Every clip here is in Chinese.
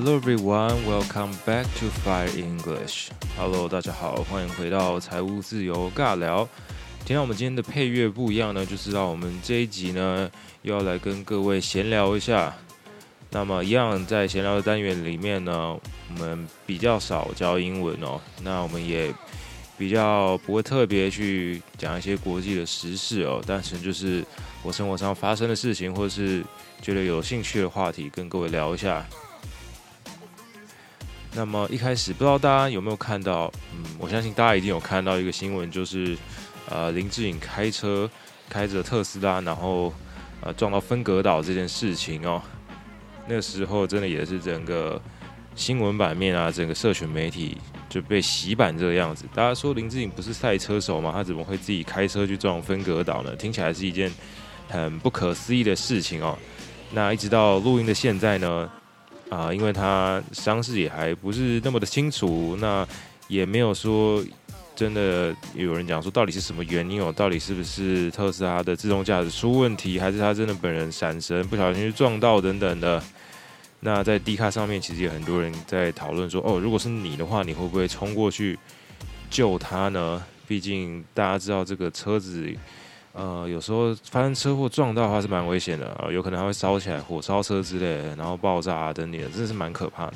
Hello everyone, welcome back to Fire English. Hello，大家好，欢迎回到财务自由尬聊。听到我们今天的配乐不一样呢，就知道我们这一集呢又要来跟各位闲聊一下。那么一样在闲聊的单元里面呢，我们比较少教英文哦。那我们也比较不会特别去讲一些国际的时事哦，但是就是我生活上发生的事情，或者是觉得有兴趣的话题，跟各位聊一下。那么一开始不知道大家有没有看到，嗯，我相信大家一定有看到一个新闻，就是呃林志颖开车开着特斯拉，然后呃撞到分隔岛这件事情哦。那个时候真的也是整个新闻版面啊，整个社群媒体就被洗版这个样子。大家说林志颖不是赛车手吗？他怎么会自己开车去撞分隔岛呢？听起来是一件很不可思议的事情哦。那一直到录音的现在呢，啊，因为他伤势也还不是那么的清楚，那也没有说真的有人讲说到底是什么原因哦，到底是不是特斯拉的自动驾驶出问题，还是他真的本人闪神不小心去撞到等等的。那在 D 卡上面，其实有很多人在讨论说，哦，如果是你的话，你会不会冲过去救他呢？毕竟大家知道这个车子，呃，有时候发生车祸撞到的话是蛮危险的啊，有可能还会烧起来，火烧车之类的，然后爆炸啊等等，真的是蛮可怕的。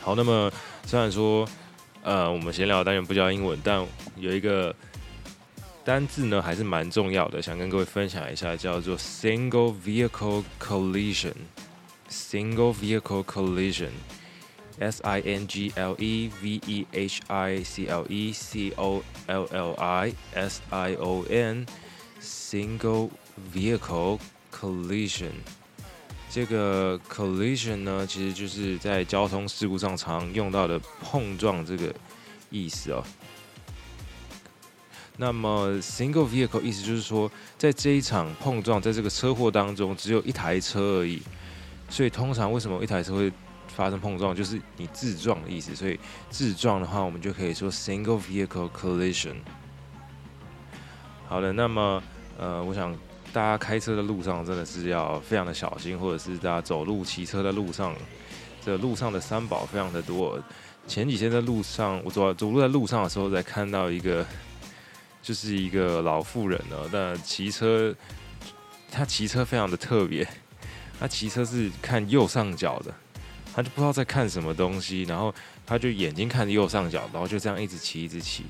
好，那么虽然说，呃，我们闲聊当然不教英文，但有一个单字呢还是蛮重要的，想跟各位分享一下，叫做 Single Vehicle Collision。Single vehicle collision, S I N G L E V E H I C L E C O L L I S I O N, single vehicle collision。这个 collision 呢，其实就是在交通事故上常用到的碰撞这个意思哦。那么 single vehicle 意思就是说，在这一场碰撞，在这个车祸当中，只有一台车而已。所以通常为什么一台车会发生碰撞，就是你自撞的意思。所以自撞的话，我们就可以说 single vehicle collision。好的，那么呃，我想大家开车的路上真的是要非常的小心，或者是大家走路、骑车的路上，这路上的三宝非常的多。前几天在路上，我走走路在路上的时候，才看到一个，就是一个老妇人呢，但骑车，他骑车非常的特别。他骑车是看右上角的，他就不知道在看什么东西，然后他就眼睛看着右上角，然后就这样一直骑一直骑。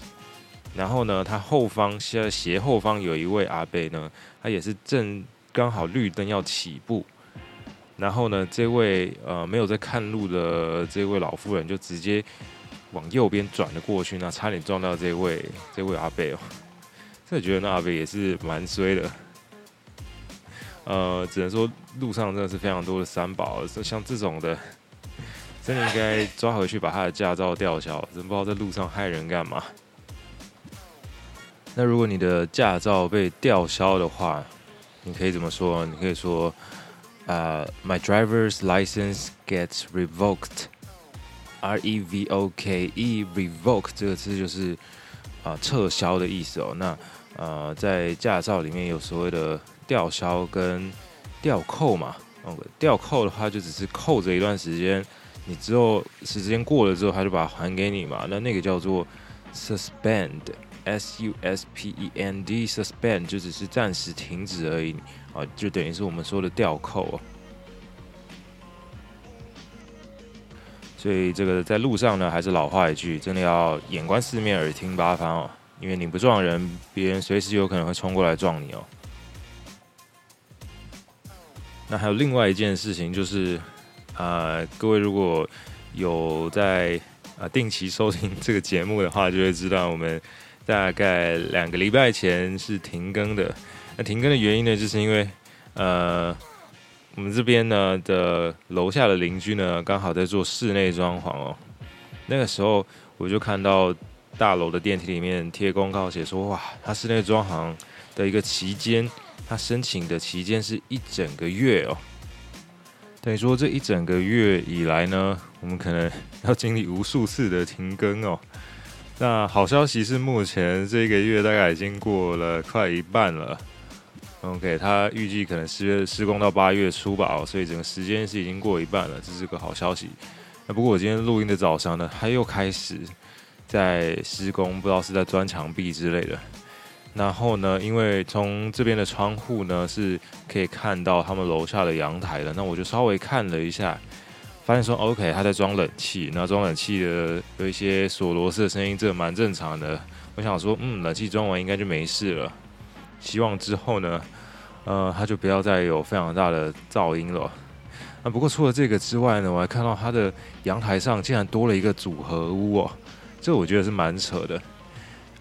然后呢，他后方现在斜后方有一位阿贝呢，他也是正刚好绿灯要起步，然后呢，这位呃没有在看路的这位老妇人就直接往右边转了过去，那差点撞到这位这位阿贝哦。这觉得那阿贝也是蛮衰的。呃，只能说路上真的是非常多的三宝，像这种的，真的应该抓回去把他的驾照吊销，真不知道在路上害人干嘛。那如果你的驾照被吊销的话，你可以怎么说？你可以说，呃，My driver's license gets revoked，R E V O K E，revoke 这个字就是啊、撤销的意思哦。那呃，在驾照里面有所谓的。吊销跟吊扣嘛，嗯，吊扣的话就只是扣着一段时间，你之后时间过了之后，他就把它还给你嘛。那那个叫做 suspend，s u s p e n d，suspend 就只是暂时停止而已啊，就等于是我们说的吊扣。所以这个在路上呢，还是老话一句，真的要眼观四面，耳听八方哦，因为你不撞人，别人随时有可能会冲过来撞你哦。那还有另外一件事情，就是，呃，各位如果有在啊、呃、定期收听这个节目的话，就会知道我们大概两个礼拜前是停更的。那停更的原因呢，就是因为呃，我们这边呢的楼下的邻居呢，刚好在做室内装潢哦。那个时候我就看到大楼的电梯里面贴公告，写说哇，他室内装潢的一个期间。他申请的期间是一整个月哦，等于说这一整个月以来呢，我们可能 要经历无数次的停更哦。那好消息是，目前这个月大概已经过了快一半了，OK，他预计可能施施工到八月初吧，所以整个时间是已经过一半了，这是个好消息。那不过我今天录音的早上呢，他又开始在施工，不知道是在钻墙壁之类的。然后呢，因为从这边的窗户呢是可以看到他们楼下的阳台的，那我就稍微看了一下，发现说 OK，他在装冷气，那装冷气的有一些锁螺丝的声音，这蛮正常的。我想说，嗯，冷气装完应该就没事了。希望之后呢，呃，它就不要再有非常大的噪音了。那不过除了这个之外呢，我还看到它的阳台上竟然多了一个组合屋哦，这我觉得是蛮扯的。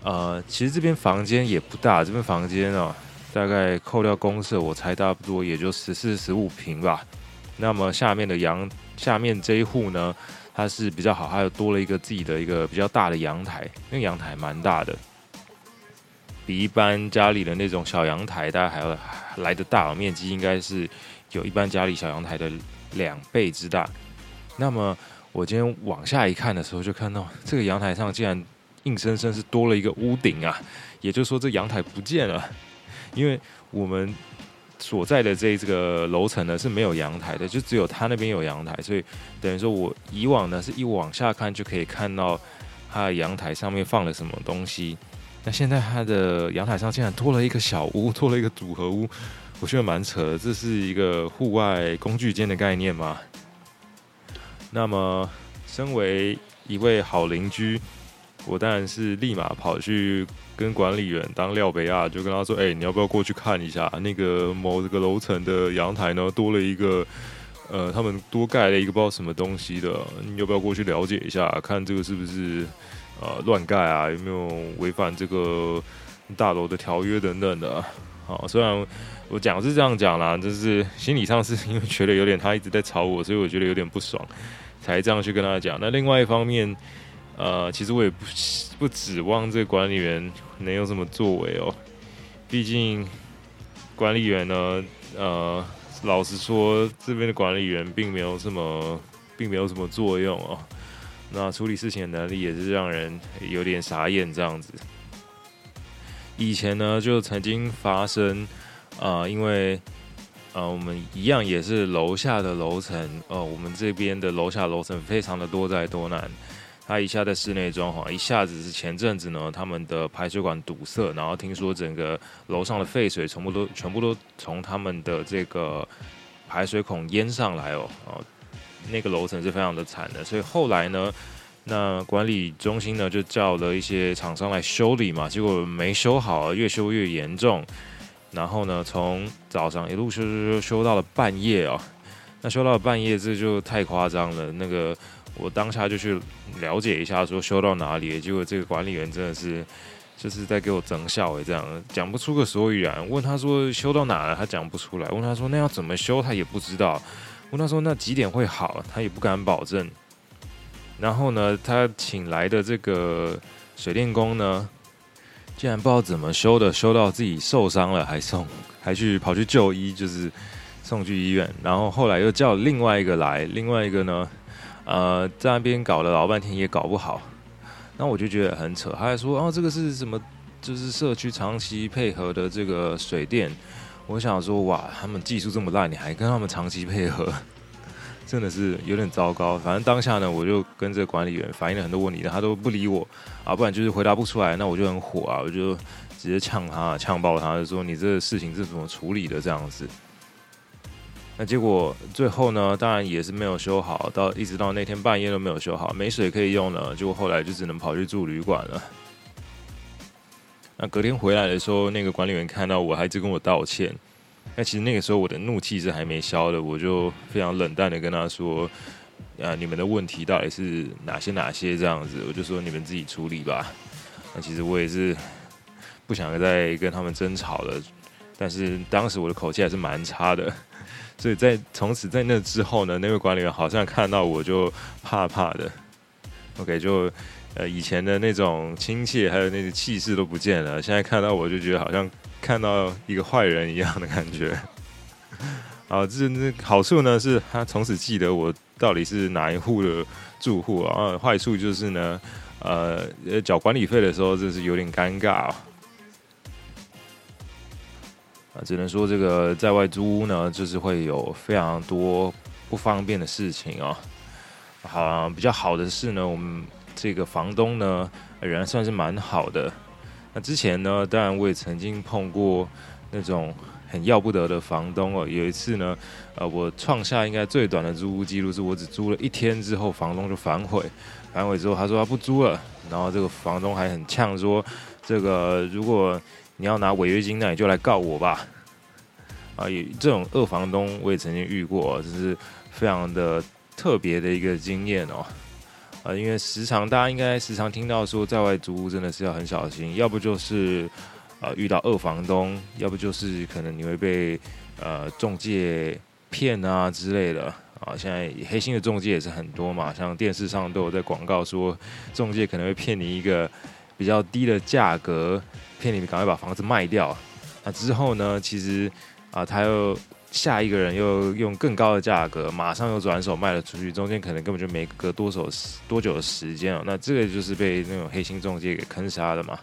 呃，其实这边房间也不大，这边房间哦，大概扣掉公厕，我猜差不多也就十四、十五平吧。那么下面的阳，下面这一户呢，它是比较好，还有多了一个自己的一个比较大的阳台，那个阳台蛮大的。比一般家里的那种小阳台，大概还要来得大，面积应该是有一般家里小阳台的两倍之大。那么我今天往下一看的时候，就看到这个阳台上竟然硬生生是多了一个屋顶啊！也就是说，这阳台不见了，因为我们所在的这这个楼层呢是没有阳台的，就只有他那边有阳台，所以等于说我以往呢是一往下看就可以看到他的阳台上面放了什么东西。那现在他的阳台上竟然多了一个小屋，多了一个组合屋，我觉得蛮扯的。这是一个户外工具间的概念吗？那么，身为一位好邻居，我当然是立马跑去跟管理员当廖北亚，就跟他说：“哎、你要不要过去看一下那个某这个楼层的阳台呢？多了一个，呃，他们多盖了一个不知道什么东西的，你要不要过去了解一下，看这个是不是？”呃，乱盖啊，有没有违反这个大楼的条约等等的？好，虽然我讲是这样讲啦，就是心理上是因为觉得有点他一直在吵我，所以我觉得有点不爽，才这样去跟他讲。那另外一方面，呃，其实我也不不指望这个管理员能有什么作为哦，毕竟管理员呢，呃，老实说，这边的管理员并没有什么，并没有什么作用哦。那处理事情的能力也是让人有点傻眼，这样子。以前呢，就曾经发生，呃，因为呃，我们一样也是楼下的楼层，呃，我们这边的楼下楼层非常的多灾多难。他一下在室内装潢，一下子是前阵子呢，他们的排水管堵塞，然后听说整个楼上的废水全部都全部都从他们的这个排水孔淹上来哦，哦。那个楼层是非常的惨的，所以后来呢，那管理中心呢就叫了一些厂商来修理嘛，结果没修好，越修越严重。然后呢，从早上一路修修修修到了半夜哦，那修到了半夜这就太夸张了。那个我当下就去了解一下，说修到哪里，结果这个管理员真的是就是在给我整笑诶，这样讲不出个所以然。问他说修到哪了，他讲不出来。问他说那要怎么修，他也不知道。问他说：“那几点会好？”他也不敢保证。然后呢，他请来的这个水电工呢，竟然不知道怎么修的，修到自己受伤了，还送，还去跑去就医，就是送去医院。然后后来又叫另外一个来，另外一个呢，呃，在那边搞了老半天也搞不好。那我就觉得很扯。他还说：“哦，这个是什么？就是社区长期配合的这个水电。”我想说，哇，他们技术这么烂，你还跟他们长期配合，真的是有点糟糕。反正当下呢，我就跟这个管理员反映了很多问题，他都不理我啊，不然就是回答不出来，那我就很火啊，我就直接呛他，呛爆他，就说你这个事情是怎么处理的这样子。那结果最后呢，当然也是没有修好，到一直到那天半夜都没有修好，没水可以用了，结果后来就只能跑去住旅馆了。那隔天回来的时候，那个管理员看到我，还一直跟我道歉。那其实那个时候我的怒气是还没消的，我就非常冷淡的跟他说：“啊，你们的问题到底是哪些哪些这样子？”我就说你们自己处理吧。那其实我也是不想再跟他们争吵了，但是当时我的口气还是蛮差的，所以在从此在那之后呢，那位管理员好像看到我就怕怕的。OK，就。呃，以前的那种亲切，还有那个气势都不见了。现在看到我就觉得好像看到一个坏人一样的感觉。啊，这这好处呢是他从此记得我到底是哪一户的住户啊。坏处就是呢，呃，缴管理费的时候，这是有点尴尬。啊，只能说这个在外租屋呢，就是会有非常多不方便的事情啊。好，比较好的是呢，我们这个房东呢，人算是蛮好的。那之前呢，当然我也曾经碰过那种很要不得的房东哦。有一次呢，呃，我创下应该最短的租屋记录，是我只租了一天之后，房东就反悔。反悔之后，他说他不租了，然后这个房东还很呛说，这个如果你要拿违约金，那你就来告我吧。啊，也这种二房东我也曾经遇过，这是非常的特别的一个经验哦。啊，因为时常大家应该时常听到说，在外租屋真的是要很小心，要不就是呃遇到二房东，要不就是可能你会被呃中介骗啊之类的。啊，现在黑心的中介也是很多嘛，像电视上都有在广告说，中介可能会骗你一个比较低的价格，骗你赶快把房子卖掉。那之后呢，其实啊，他又下一个人又用更高的价格，马上又转手卖了出去，中间可能根本就没隔多少多久的时间哦。那这个就是被那种黑心中介给坑杀的嘛。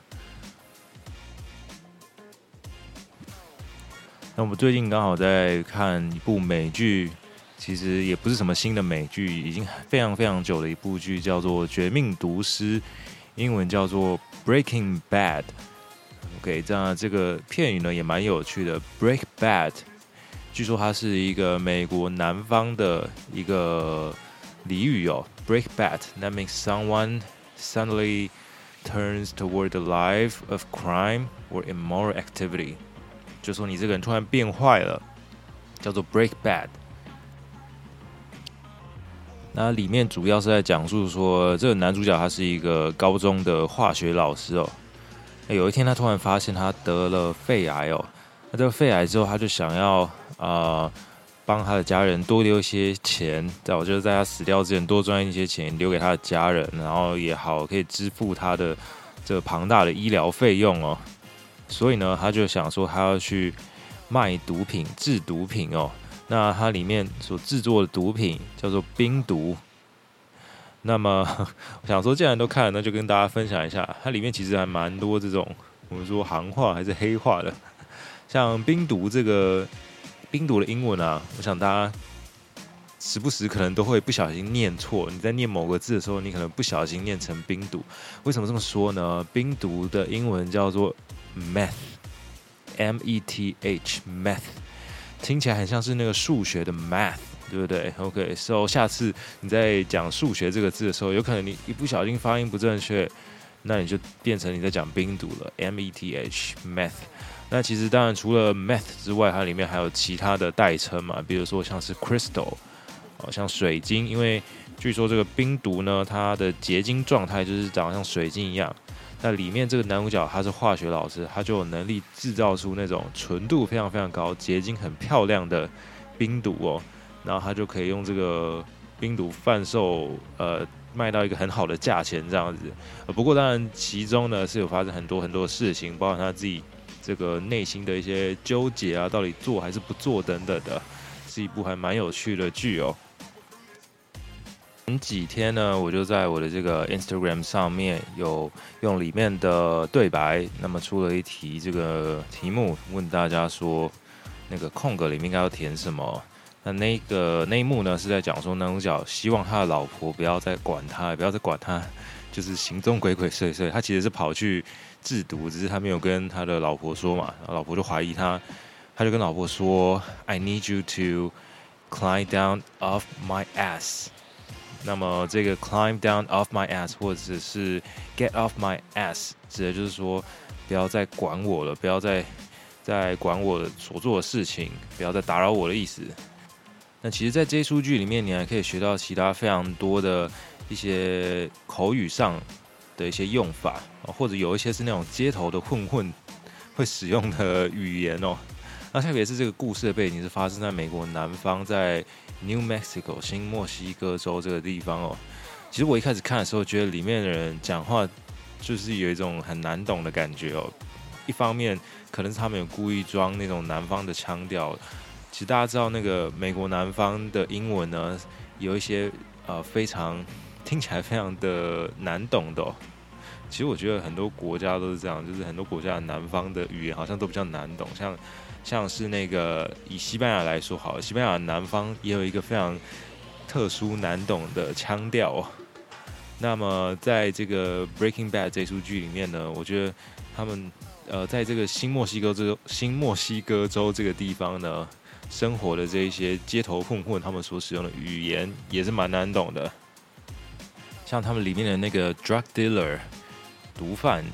那我们最近刚好在看一部美剧。其实也不是什么新的美剧，已经非常非常久的一部剧，叫做《绝命毒师》，英文叫做《Breaking Bad》。OK，这样这个片语呢也蛮有趣的，《Break Bad》。据说它是一个美国南方的一个俚语哦，《Break Bad》that means someone suddenly turns toward the life of crime or immoral activity，就说你这个人突然变坏了，叫做《Break Bad》。 那里面主要是在讲述说，这个男主角他是一个高中的化学老师哦。有一天，他突然发现他得了肺癌哦。那得了肺癌之后，他就想要啊，帮他的家人多留一些钱，在我就是在他死掉之前多赚一些钱，留给他的家人，然后也好可以支付他的这个庞大的医疗费用哦。所以呢，他就想说，他要去卖毒品，制毒品哦。那它里面所制作的毒品叫做冰毒。那么 我想说，既然都看了，那就跟大家分享一下，它里面其实还蛮多这种我们说行话还是黑话的。像冰毒这个冰毒的英文啊，我想大家时不时可能都会不小心念错。你在念某个字的时候，你可能不小心念成冰毒。为什么这么说呢？冰毒的英文叫做 meth，M-E-T-H，meth。听起来很像是那个数学的 math，对不对？OK，so 下次你在讲数学这个字的时候，有可能你一不小心发音不正确，那你就变成你在讲冰毒了，M-E-T-H，meth。那其实当然除了 meth 之外，它里面还有其他的代称嘛，比如说像是 crystal，哦，像水晶，因为据说这个冰毒呢，它的结晶状态就是长得像水晶一样。那里面这个男主角他是化学老师，他就有能力制造出那种纯度非常非常高、结晶很漂亮的冰毒哦，然后他就可以用这个冰毒贩售，呃，卖到一个很好的价钱这样子。不过当然其中呢是有发生很多很多事情，包括他自己这个内心的一些纠结啊，到底做还是不做等等的，是一部还蛮有趣的剧哦。前几天呢，我就在我的这个 Instagram 上面有用里面的对白，那么出了一题这个题目，问大家说，那个空格里面应该要填什么？那那个那一幕呢，是在讲说男主角希望他的老婆不要再管他，不要再管他，就是行踪鬼鬼祟祟。他其实是跑去制毒，只是他没有跟他的老婆说嘛，然后老婆就怀疑他，他就跟老婆说：“I need you to climb down off my ass。”那么这个 climb down off my ass，或者是 get off my ass，指的就是说不要再管我了，不要再再管我所做的事情，不要再打扰我的意思。那其实，在这些书剧里面，你还可以学到其他非常多的一些口语上的一些用法，或者有一些是那种街头的混混 会使用的语言哦。那特别是这个故事的背景是发生在美国南方，在 New Mexico 新墨西哥州这个地方哦。其实我一开始看的时候，觉得里面的人讲话就是有一种很难懂的感觉哦。一方面可能是他们有故意装那种南方的腔调。其实大家知道那个美国南方的英文呢，有一些呃非常听起来非常的难懂的。其实我觉得很多国家都是这样，就是很多国家南方的语言好像都比较难懂，像像是那个以西班牙来说好了，西班牙南方也有一个非常特殊难懂的腔调。那么在这个《Breaking Bad》这出剧里面呢，我觉得他们呃在这个新墨西哥州新墨西哥州这个地方呢，生活的这一些街头混混，他们所使用的语言也是蛮难懂的。像他们里面的那个 drug dealer 毒贩，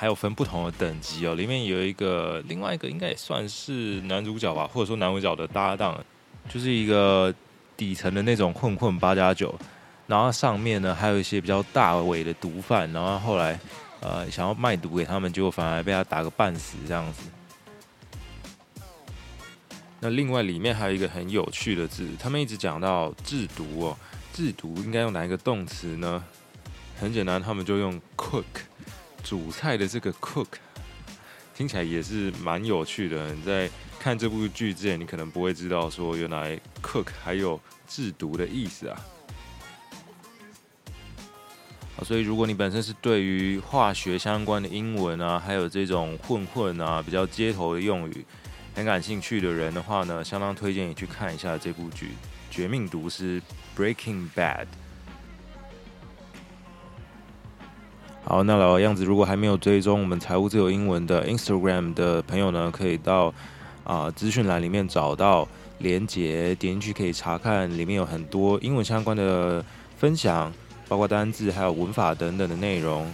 还有分不同的等级哦。里面有一个另外一个应该也算是男主角吧，或者说男主角的搭档，就是一个底层的那种混混八加九。然后上面呢，还有一些比较大尾的毒贩，然后后来呃想要卖毒给他们，结果反而被他打个半死这样子。那另外里面还有一个很有趣的字，他们一直讲到制毒哦，制毒应该用哪一个动词呢？很简单，他们就用 cook，主菜的这个 cook，听起来也是蛮有趣的。你在看这部剧之前，你可能不会知道说原来 cook 还有制毒的意思啊。所以，如果你本身是对于化学相关的英文啊，还有这种混混啊，比较街头的用语很感兴趣的人的话呢，相当推荐你去看一下这部剧《绝命毒师》（Breaking Bad）。好，那老样子，如果还没有追踪我们财务自由英文的 Instagram 的朋友呢，可以到啊、资讯栏里面找到连结，点进去可以查看，里面有很多英文相关的分享。包括单字还有文法等等的内容。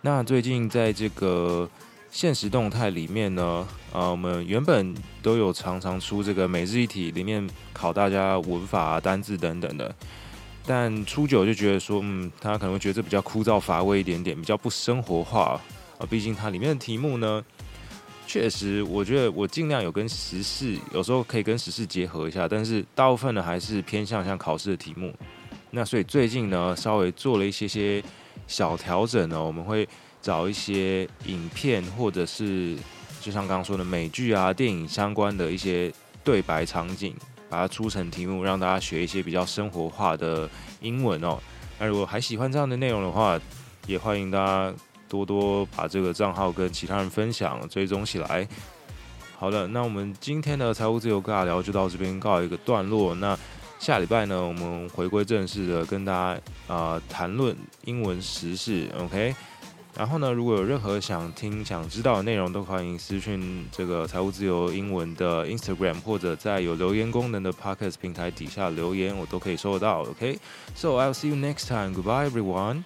那最近在这个现实动态里面呢，呃，我们原本都有常常出这个每日一题，里面考大家文法、单字等等的。但初九就觉得说，嗯，他可能会觉得这比较枯燥乏味一点点，比较不生活化啊。毕竟它里面的题目呢，确实我觉得我尽量有跟时事，有时候可以跟时事结合一下，但是大部分呢还是偏向像考试的题目。那所以最近呢，稍微做了一些些小调整呢，我们会找一些影片，或者是就像刚刚说的美剧啊、电影相关的一些对白场景，把它出成题目，让大家学一些比较生活化的英文哦。那如果还喜欢这样的内容的话，也欢迎大家多多把这个账号跟其他人分享、追踪起来。好了，那我们今天的财务自由尬聊就到这边告一个段落。那下礼拜呢，我们回归正式的跟大家啊谈论英文时事，OK。然后呢，如果有任何想听、想知道的内容，都欢迎私讯这个财务自由英文的 Instagram，或者在有留言功能的 Podcast 平台底下留言，我都可以收得到，OK。So I'll see you next time. Goodbye, everyone.